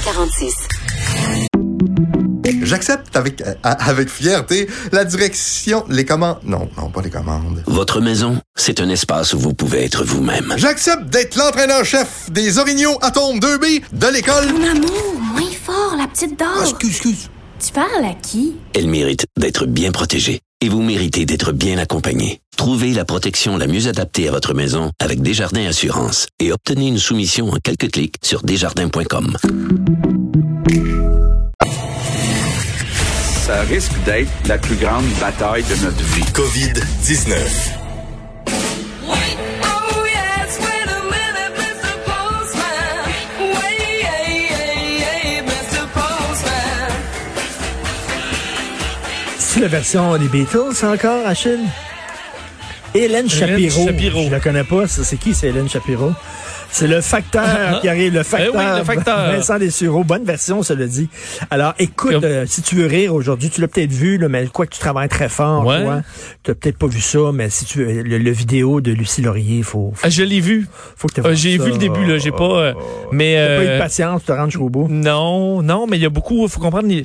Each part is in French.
346. J'accepte avec, euh, avec fierté la direction, les commandes. Non, non, pas les commandes. Votre maison, c'est un espace où vous pouvez être vous-même. J'accepte d'être l'entraîneur-chef des Orignaux Atomes 2B de l'école. Mon amour, moins fort, la petite dame. Ah, excuse, excuse. Tu parles à qui? Elle mérite d'être bien protégée. Et vous méritez d'être bien accompagné. Trouvez la protection la mieux adaptée à votre maison avec Desjardins Assurance et obtenez une soumission en quelques clics sur desjardins.com. Ça risque d'être la plus grande bataille de notre vie. COVID-19. La version des Beatles encore, Achille? Hélène Shapiro. Shapiro. Je la connais pas. C'est qui, c'est Hélène Shapiro? C'est le facteur qui arrive, le facteur. Eh oui, le facteur. Vincent Dessureau. Bonne version, ça le dit. Alors, écoute, Comme- euh, si tu veux rire aujourd'hui, tu l'as peut-être vu, là, mais quoi que tu travailles très fort, Ouais. toi, t'as peut-être pas vu ça, mais si tu veux, le, le vidéo de Lucie Laurier, faut, faut, Ah, je l'ai vu. faut que tu Euh, j'ai vu le début, là. J'ai pas. euh, mais. Pas eu de patience, tu te rends jusqu'au bout. Non, non, mais il y a beaucoup. Il faut comprendre. Les,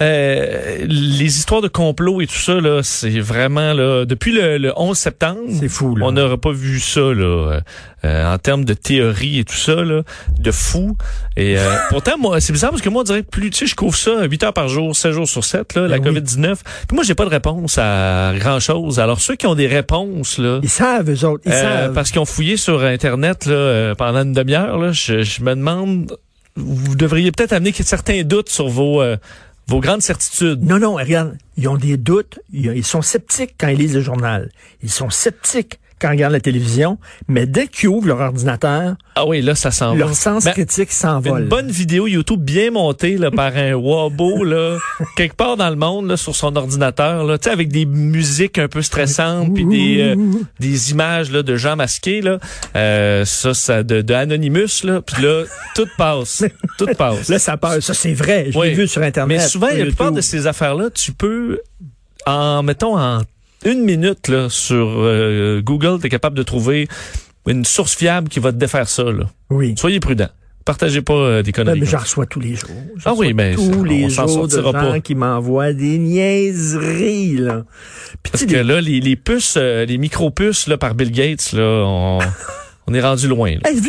euh, les histoires de complot et tout ça, là, c'est vraiment là. Depuis le, le 11 septembre, C'est fou, là. on n'aurait pas vu ça là, euh, en termes de théorie et tout ça, là, de fou. Et euh, pourtant, moi, c'est bizarre parce que moi, on dirait que plus, tu sais, je couvre ça 8 heures par jour, 7 jours sur 7, là, la Ben oui. COVID-19. Puis moi, j'ai pas de réponse à grand chose. Alors ceux qui ont des réponses, là. Ils savent, eux autres. Ils Euh, savent. parce qu'ils ont fouillé sur Internet là, euh, pendant une demi-heure. Là, je, je me demande, vous devriez peut-être amener certains doutes sur vos, euh, vos grandes certitudes. Non, non, regarde, ils ont des doutes, ils sont sceptiques quand ils lisent le journal. Ils sont sceptiques quand ils regardent la télévision, mais dès qu'ils ouvrent leur ordinateur, Ah oui, là, ça s'en va. leur sens Ben, critique s'envole. Une bonne vidéo YouTube bien montée là, par un wabo là, quelque part dans le monde là, sur son ordinateur, là, tu sais, avec des musiques un peu stressantes puis des euh, des images là, de gens masqués là, euh, ça, ça de, de Anonymous là, puis là tout passe, tout passe. Là, ça passe. Ça, c'est vrai. Je Oui. l'ai vu sur Internet. Mais souvent, la plupart de ces affaires-là, tu peux, en mettons en une minute là, sur euh, Google, tu es capable de trouver une source fiable qui va te défaire ça. Là. Oui. Soyez prudents. Partagez pas euh, des Ben, conneries. mais comme j'en reçois tous les jours. Ah oui, ben, ça, tous on les s'en jours de gens pas. qui m'envoient des niaiseries, là. Puis Parce que là, les, les puces, euh, les micro-puces là, par Bill Gates, là, on, on est rendu loin. là. Hey,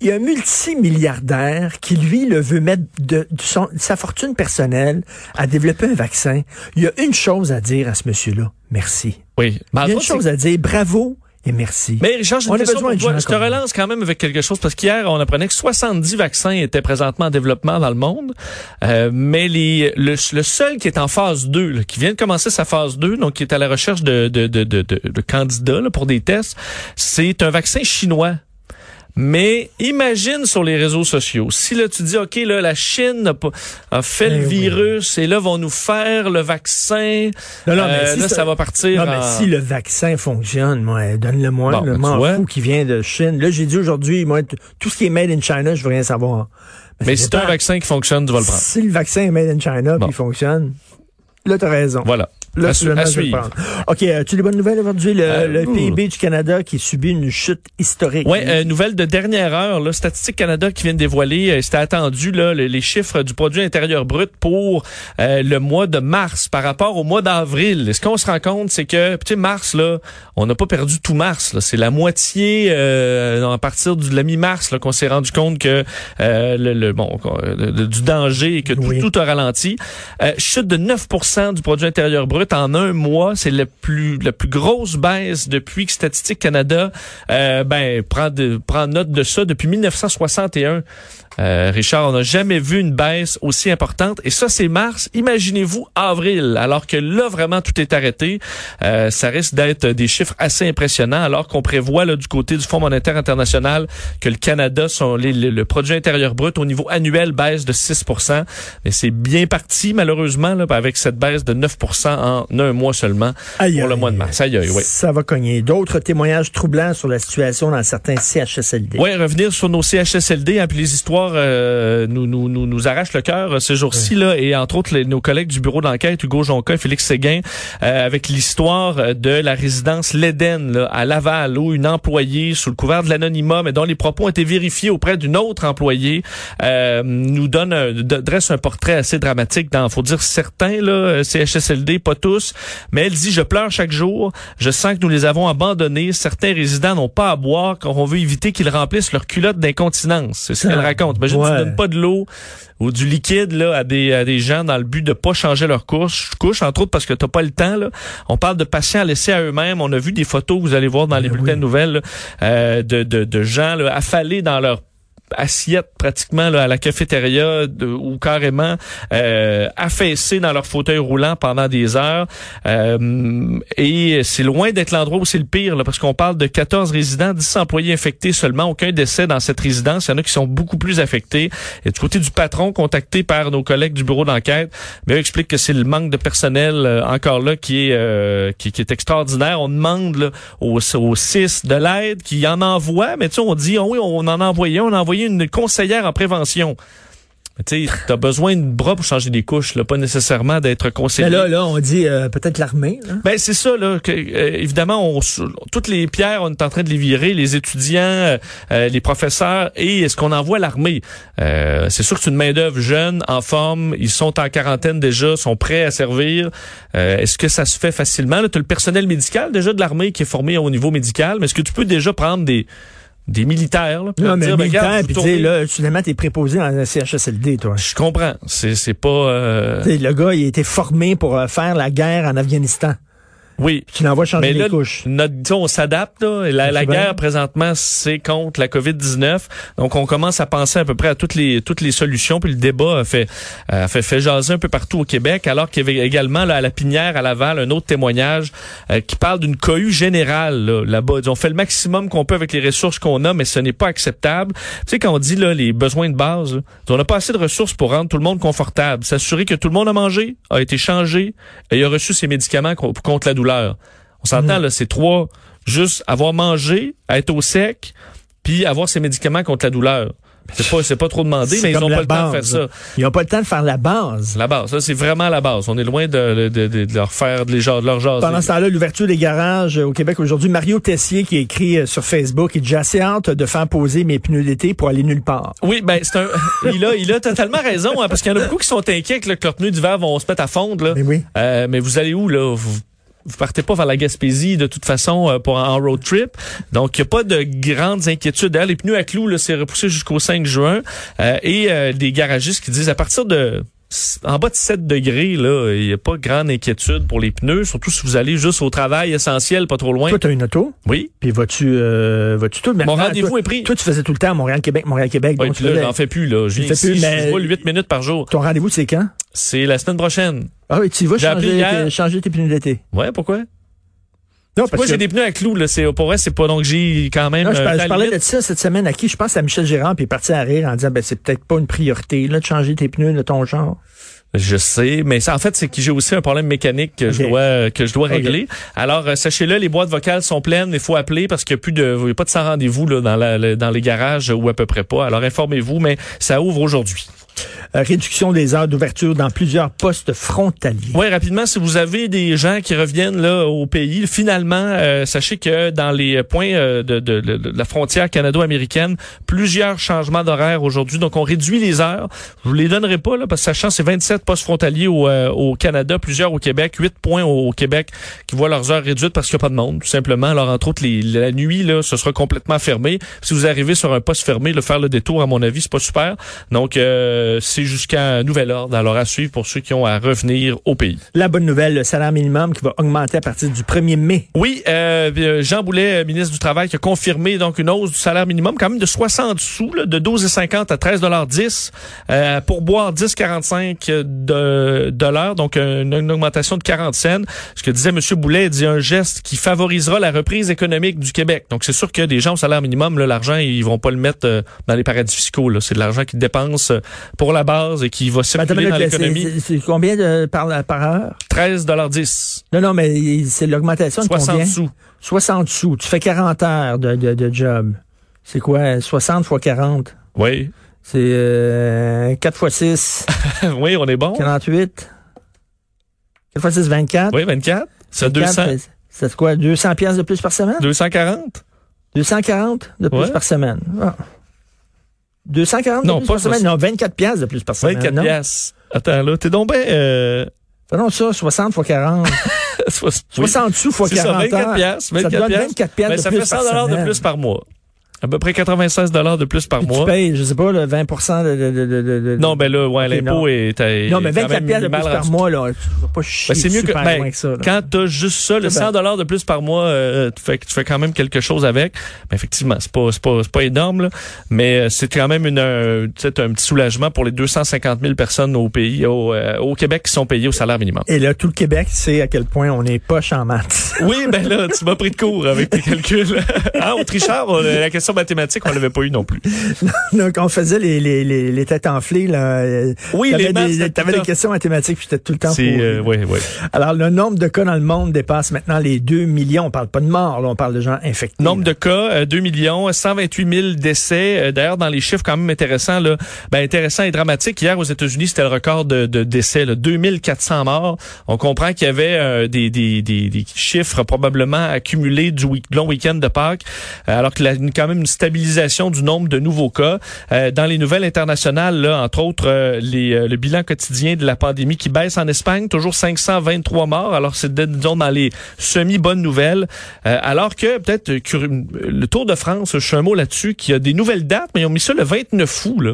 il y a un multimilliardaire qui, lui, le veut mettre de, de son- de sa fortune personnelle à développer un vaccin. Il y a une chose à dire à ce monsieur-là. Merci. Oui. Ben, Il y a une chose à dire. Bravo et merci. Mais Richard, j'ai une a question besoin pour de toi. Je te relance quand même avec quelque chose parce qu'hier, on apprenait que 70 vaccins étaient présentement en développement dans le monde. Euh, mais les, le, le seul qui est en phase 2, là, qui vient de commencer sa phase 2, donc qui est à la recherche de, de, de, de, de- de candidats là, pour des tests, c'est un vaccin chinois. Mais imagine sur les réseaux sociaux, si là tu dis OK là la Chine a, pas- a fait Eh le oui. virus et là vont nous faire le vaccin, Non, non, mais euh, si là ça- ça va partir. Non, mais si le vaccin fonctionne, moi, donne-le-moi. Bon, le m'en fous qui vient de Chine. Là, j'ai dit aujourd'hui, moi, tout ce qui est made in China, je veux rien savoir. Mais si t'as un vaccin qui fonctionne, tu vas le prendre. Si le vaccin est made in China Bon. puis il fonctionne, là, t'as raison. Voilà. Là, À su- à suivre. OK, as-tu des bonnes nouvelles aujourd'hui? Le, Euh, le ouh. PIB du Canada qui subit une chute historique. Ouais, euh, nouvelle de dernière heure, là, Statistique Canada qui vient de dévoiler, euh, c'était attendu là, le- les chiffres du produit intérieur brut pour euh, le mois de mars par rapport au mois d'avril. Ce qu'on se rend compte, c'est que, tu sais, mars là, on n'a pas perdu tout mars. C'est la moitié euh, à partir de la mi-mars qu'on s'est rendu compte que euh, le, le- bon qu'on- le- le- du danger et que tout, Oui. tout a ralenti. Euh, chute de 9% du produit intérieur brut en un mois, c'est le plus la plus grosse baisse depuis que Statistique Canada euh, ben prend de, prend note de ça depuis 1961. Euh, Richard, on n'a jamais vu une baisse aussi importante. Et ça, c'est mars. Imaginez-vous avril, alors que là, vraiment, tout est arrêté. Euh, ça risque d'être des chiffres assez impressionnants, alors qu'on prévoit là, du côté du Fonds monétaire international que le Canada, son, les- le, le produit intérieur brut au niveau annuel baisse de 6% Mais c'est bien parti, malheureusement, là, avec cette baisse de 9% en un mois seulement Aïe, pour le mois de mars. Aïe, aïe, oui. Ça va cogner. D'autres témoignages troublants sur la situation dans certains CHSLD. Ouais, revenir sur nos CHSLD, hein, puis les histoires euh, nous, nous, nous, nous arrache le cœur euh, ces jours-ci, là, et entre autres les- nos collègues du bureau d'enquête, Hugo Jonca et Félix Séguin, euh, avec l'histoire euh, de la résidence L'Éden là, à Laval, où une employée, sous le couvert de l'anonymat, mais dont les propos ont été vérifiés auprès d'une autre employée, euh, nous donne un, dresse un portrait assez dramatique dans, faut dire certains, là, euh, CHSLD, pas tous, mais elle dit, je pleure chaque jour, je sens que nous les avons abandonnés, certains résidents n'ont pas à boire car on veut éviter qu'ils remplissent leur culotte d'incontinence. C'est ce qu'elle Ah, raconte. Imagine, ouais. tu donnes pas de l'eau ou du liquide là à des, à des gens dans le but de pas changer leur couche, couche entre autres parce que t'as pas le temps. Là. On parle de patients laissés à eux-mêmes. On a vu des photos que vous allez voir dans les Ben bulletins oui. de nouvelles là, euh, de, de, de gens là, affalés dans leur assiette pratiquement là, à la cafétéria ou carrément euh, affaissés dans leur fauteuil roulant pendant des heures. Euh, et c'est loin d'être l'endroit où c'est le pire, là, parce qu'on parle de 14 résidents, 10 employés infectés seulement, aucun décès dans cette résidence. Il y en a qui sont beaucoup plus affectés. Et du côté du patron, contacté par nos collègues du bureau d'enquête, mais eux expliquent que c'est le manque de personnel euh, encore là qui est euh, qui, qui est extraordinaire. On demande là, aux, aux CIS de l'aide, qui en envoie, mais tu sais, on dit, oh oui, on en a envoyé, on a une conseillère en prévention. Tu t'as besoin de bras pour changer des couches, là, pas nécessairement d'être conseiller. Mais là, là, on dit euh, peut-être l'armée. Ben c'est ça là. Que, euh, évidemment, on, toutes les pierres, on est en train de les virer, les étudiants, euh, les professeurs, et est-ce qu'on envoie l'armée? C'est sûr que c'est une main d'œuvre jeune, en forme, ils sont en quarantaine déjà, sont prêts à servir. Est-ce que ça se fait facilement? Tu as le personnel médical déjà de l'armée qui est formé au niveau médical, mais est-ce que tu peux déjà prendre des des militaires là, Non, mais dire, militaire, regarde, vous puis tu là, soudainement, t'es préposé un CHSLD, toi. Je comprends. C'est c'est pas. euh, le gars, il a été formé pour euh, faire la guerre en Afghanistan. Oui. Tu l'envoies changer Mais là, les couches. notre, on s'adapte. là. La, C'est la guerre présentement, c'est contre la COVID-19. Donc, on commence à penser à peu près à toutes les toutes les solutions. Puis le débat a fait a fait, fait jaser un peu partout au Québec. Alors qu'il y avait également là, à la Pinière, à Laval, un autre témoignage euh, qui parle d'une cohue générale là, là-bas. Ont fait le maximum qu'on peut avec les ressources qu'on a, mais ce n'est pas acceptable. Tu sais, quand on dit là les besoins de base, là, on n'a pas assez de ressources pour rendre tout le monde confortable. S'assurer que tout le monde a mangé, a été changé et a reçu ses médicaments co- contre la douleur. On s'entend, là, c'est trois. Juste avoir mangé, être au sec, puis avoir ses médicaments contre la douleur. C'est pas, c'est pas trop demandé, mais ils comme ont la pas le temps de faire ça. Ils n'ont pas le temps de faire la base. La base, ça, c'est vraiment la base. On est loin de, de, de, de leur faire de, leur jaser. Pendant ce temps-là, l'ouverture des garages euh, au Québec aujourd'hui, Mario Tessier qui a écrit euh, sur Facebook, il dit J'ai assez hâte de faire poser mes pneus d'été pour aller nulle part. Oui, ben c'est un. il a, il a totalement raison, hein, parce qu'il y en a beaucoup qui sont inquiets que, là, que leurs pneus d'hiver vont se mettre à fondre. Là. Mais oui. Euh, mais vous allez où là? Vous, vous partez pas vers la Gaspésie de toute façon euh, pour en road trip. Donc il y a pas de grandes inquiétudes. D'ailleurs, les pneus à clous c'est repoussé jusqu'au 5 juin Euh, et euh, des garagistes qui disent à partir de en bas de 7 degrés, là, il n'y a pas de grande inquiétude pour les pneus, surtout si vous allez juste au travail essentiel, pas trop loin. Toi, tu as une auto, Oui. puis vas-tu euh, vas-tu tout Mon rendez-vous est pris. Toi, tu faisais tout le temps Montréal-Québec, Montréal-Québec. Oui, donc puis là, j'en fais plus, là. Je fais plus, mais- je roule 8 minutes par jour. Ton rendez-vous, c'est quand? C'est la semaine prochaine. Ah oui, tu vas J'ai changer, tes- changer tes pneus d'été. Ouais, pourquoi? Non, Moi, j'ai que- des pneus à clous, là. C'est, pour vrai, c'est pas, donc j'ai quand même. Non, je, euh, par- je parlais de ça cette semaine à qui? Je pense à Michel Gérard, puis il est parti à rire en disant, ben, c'est peut-être pas une priorité, là, de changer tes pneus de ton genre. Je sais, mais ça, en fait, c'est que j'ai aussi un problème mécanique que je dois que je dois régler. Alors, euh, sachez-le, les boîtes vocales sont pleines, il faut appeler parce qu'il n'y a plus de, il y a pas de sans rendez-vous là dans la, dans les garages ou à peu près pas. Alors, informez-vous, mais ça ouvre aujourd'hui. Euh, réduction des heures d'ouverture dans plusieurs postes frontaliers. Oui, rapidement, si vous avez des gens qui reviennent là au pays, finalement, euh, sachez que dans les points euh, de, de- de- de la frontière canado-américaine, plusieurs changements d'horaire aujourd'hui. Donc, on réduit les heures. Je vous les donnerai pas là, parce que sachant c'est 27 postes frontaliers au, euh, au Canada, plusieurs au Québec, 8 points au, Québec qui voient leurs heures réduites parce qu'il n'y a pas de monde, tout simplement. Alors, entre autres, les, la nuit, là, ce sera complètement fermé. Si vous arrivez sur un poste fermé, le faire le détour, à mon avis, c'est pas super. Donc, euh, c'est jusqu'à nouvel ordre. Alors, à suivre pour ceux qui ont à revenir au pays. La bonne nouvelle, le salaire minimum qui va augmenter à partir du 1er mai. Oui, euh, euh, Jean Boulet, euh, ministre du Travail, qui a confirmé donc une hausse du salaire minimum quand même de 60 sous, là, de 12,50 à 13,10 euh, pour boire 10,45 de, de l'heure, donc une, une augmentation de 40 cents. Ce que disait M. Boulet, il dit un geste qui favorisera la reprise économique du Québec. Donc c'est sûr que des gens au salaire minimum, l'argent, ils vont pas le mettre euh, dans les paradis fiscaux. C'est de l'argent qu'ils dépensent euh, pour la base et qui va circuler dans minute, là, l'économie. c'est- combien de, par, par heure? 13,10 Non, non, mais c'est l'augmentation de 60 combien? sous. 60 sous. Tu fais 40 heures de, de, de job. C'est quoi? 60 fois 40? Oui. C'est euh, 4 x 6, oui, on est bon. 48. 4 x 6, 24. Oui, 24. C'est 24, 200, c'est- quoi, 200 pièces de plus par semaine? 240? 240 de plus Ouais. par semaine. Ah. 240 Non, pas par semaine? ça. Non, 24 pièces de plus par semaine. 24 non? piastres. Attends, là, t'es donc ben, euh, Faisons ça, 60 x 40. soix- oui. 60 sous x C'est ça, 40 24 heures. piastres, ça 24 te donne piastres. 24 piastres Ben, de ça plus fait 100 par dollars de plus par mois. À peu près 96 dollars de plus par mois. Tu payes, je sais pas, le 20 de, de, de, de, de- Non, ben là, ouais, l'impôt est, est Non, mais quand 24 même piastres de plus par mois, là, tu vas pas chier Ben, c'est mieux que, ben, que ça. là. quand t'as juste ça, le C'est 100 dollars de plus par mois, euh, tu fais, tu fais quand même quelque chose avec. Ben, effectivement, c'est pas, c'est pas, c'est pas énorme, là, mais euh, c'est quand même une, euh, tu sais, un petit soulagement pour les 250 000 personnes au pays, au, euh, au Québec qui sont payées au salaire minimum. Et là, tout le Québec sait à quel point on est poche en maths. Oui, ben là, tu m'as pris de court avec tes calculs. hein, au trichard, la question mathématique, on l'avait pas eu non plus. Donc, on faisait les, les, les, les têtes enflées, là. euh, Oui, t'avais les maths, T'avais des questions mathématiques, puis c'était tout le temps C'est, euh, ouais, ouais. Alors, le nombre de cas dans le monde dépasse maintenant les 2 millions. On parle pas de morts, là, on parle de gens infectés. Nombre là. de cas, euh, 2 millions, 128 000 décès. Euh, D'ailleurs, dans les chiffres quand même intéressants, là, ben, intéressant et dramatique. Hier, aux États-Unis, c'était le record de, de décès, là, 2400 morts. On comprend qu'il y avait euh, des, des, des, des chiffres probablement accumulés du week- long week-end de Pâques, euh, alors qu'il y a une- quand même une stabilisation du nombre de nouveaux cas. Euh, dans les nouvelles internationales, là, entre autres, euh, les, euh, le bilan quotidien de la pandémie qui baisse en Espagne, toujours 523 morts. Alors, c'est disons dans les semi-bonnes nouvelles. Euh, alors que peut-être euh, le Tour de France, je suis un mot là-dessus, qui a des nouvelles dates, mais ils ont mis ça le 29 août. Là.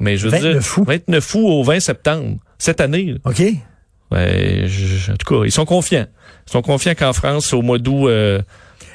Mais je veux 29 dire, août? 29 août au 20 septembre, cette année. là. OK? Ouais, je- en tout cas, ils sont confiants. Ils sont confiants qu'en France, au mois d'août, euh,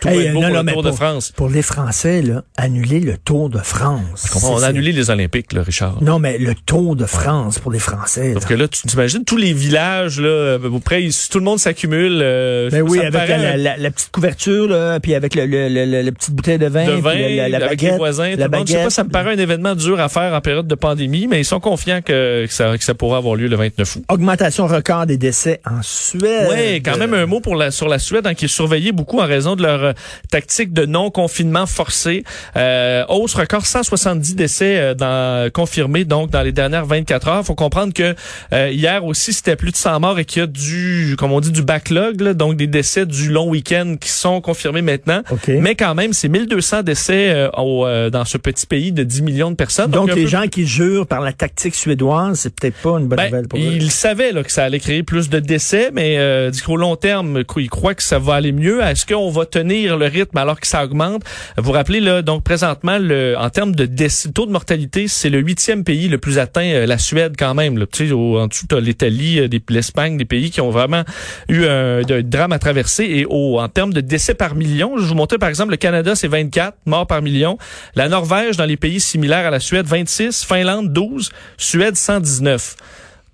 tout Hey, va être euh, beau non, pour non, le mais Tour de pour- France. Pour les Français, là, annuler le Tour de France. On a annulé les Olympiques, là, Richard. Non, mais le Tour de France pour les Français. Là. que là, tu t'imagines tous les villages, là, à peu près, tout le monde s'accumule. euh, Ben oui, avec paraît la, un- la- la petite couverture, là, puis avec le, le, le- le- la petite bouteille de vin, de puis vin la, la- la avec baguette, les voisins. Tout la le monde, je sais pas, ça me paraît un événement dur à faire en période de pandémie, mais ils sont confiants que, que ça, que ça pourra avoir lieu le 29 août. Augmentation record des décès en Suède. Oui, quand même un mot pour la, sur la Suède, hein, qui est surveillée beaucoup en raison de leur euh, tactique de non-confinement forcé. Euh, hausse record 170 décès euh, dans, confirmés donc dans les dernières 24 heures. faut comprendre que euh, hier aussi, c'était plus de 100 morts et qu'il y a du, comme on dit, du backlog, là, donc des décès du long week-end qui sont confirmés maintenant. OK. Mais quand même, c'est 1200 décès euh, au, euh, dans ce petit pays de 10 millions de personnes. Donc, un les peu gens qui jurent par la tactique suédoise, c'est peut-être pas une bonne ben, nouvelle pour eux. il savait là, que ça allait créer plus de décès, mais euh, qu'au long terme, quoi, il croit que ça va aller mieux. Est-ce qu'on va tenir le rythme alors que ça augmente? Vous rappelez, là, donc présentement, le, en termes de taux de mortalité, c'est le huitième pays le plus atteint, euh, la Suède quand même. Là. Tu sais, au, en dessous, t'as l'Italie, euh, l'Espagne, des pays qui ont vraiment eu un, de- drame à traverser. Et au, en termes de décès par million, je vous montrais par exemple, le Canada, c'est 24 morts par million. La Norvège, dans les pays similaires à la Suède, 26. Finlande, 12. Suède, 119.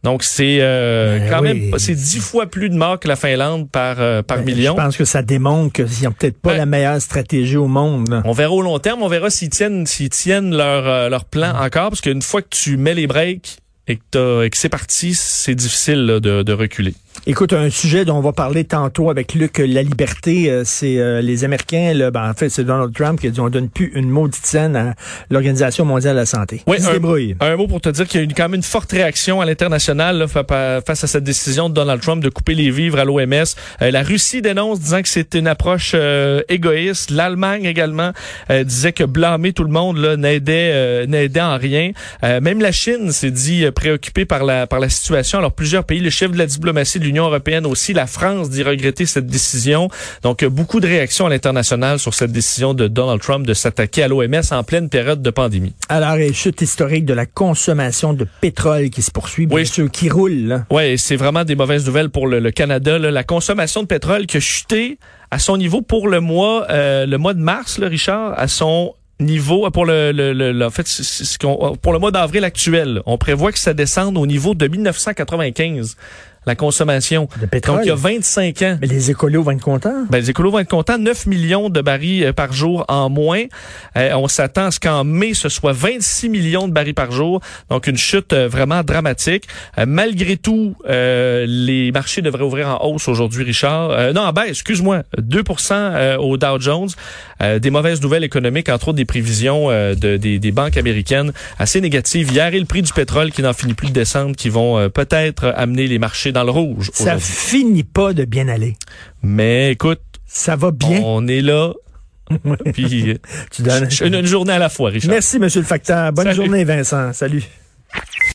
Donc c'est euh, Ben quand oui. même c'est dix fois plus de morts que la Finlande par euh, par Ben, million. Je pense que ça démontre qu'ils n'ont peut-être pas Ben, la meilleure stratégie au monde. là. On verra au long terme, on verra s'ils tiennent s'ils tiennent leur euh, leur plan encore parce qu'une fois que tu mets les breaks et que, t'as- et que c'est parti, c'est difficile là, de, de reculer. Écoute, un sujet dont on va parler tantôt avec Luc, la liberté, euh, c'est euh, les Américains, là, ben, en fait, c'est Donald Trump qui a dit on donne plus une maudite scène à l'Organisation mondiale de la santé. Oui, un-. Un mot pour te dire qu'il y a eu quand même une forte réaction à l'international face à cette décision de Donald Trump de couper les vivres à l'OMS. Euh, la Russie dénonce disant que c'est une approche euh, égoïste. L'Allemagne également euh, disait que blâmer tout le monde n'aidait euh, n'aidait en rien. Euh, même la Chine s'est dit préoccupée par la par la situation. Alors plusieurs pays, le chef de la diplomatie de l'Union européenne aussi, la France dit regretter cette décision. Donc beaucoup de réactions à l'international sur cette décision de Donald Trump de s'attaquer à l'OMS en pleine période de pandémie. Alors, une chute historique de la consommation de pétrole qui se poursuit, bien Oui. sûr, qui roule. là. Ouais, c'est vraiment des mauvaises nouvelles pour le, le Canada. là. La consommation de pétrole qui a chuté à son niveau pour le mois, euh, le mois de mars, là, Richard, à son niveau pour le, le, le- le- en fait c'est ce qu'on- pour le mois d'avril actuel on prévoit que ça descende au niveau de 1995 la consommation. De pétrole. Donc, il y a 25 ans. Mais les écolos vont être contents. Ben, les écolos vont être contents. 9 millions de barils euh, par jour en moins. Euh, on s'attend à ce qu'en mai, ce soit 26 millions de barils par jour. Donc, une chute euh, vraiment dramatique. Euh, malgré tout, euh, les marchés devraient ouvrir en hausse aujourd'hui, Richard. Euh, non, ben, excuse-moi. 2% euh, au Dow Jones. Euh, des mauvaises nouvelles économiques, entre autres des prévisions euh, de, des, des banques américaines assez négatives hier et le prix du pétrole qui n'en finit plus de descendre, qui vont euh, peut-être amener les marchés dans le rouge. Ça finit pas de bien aller. Mais écoute, Ça va bien. on est là. Puis, Tu donnes. une, une journée à la fois, Richard. Merci, Monsieur le facteur. Bonne Salut. journée, Vincent. Salut.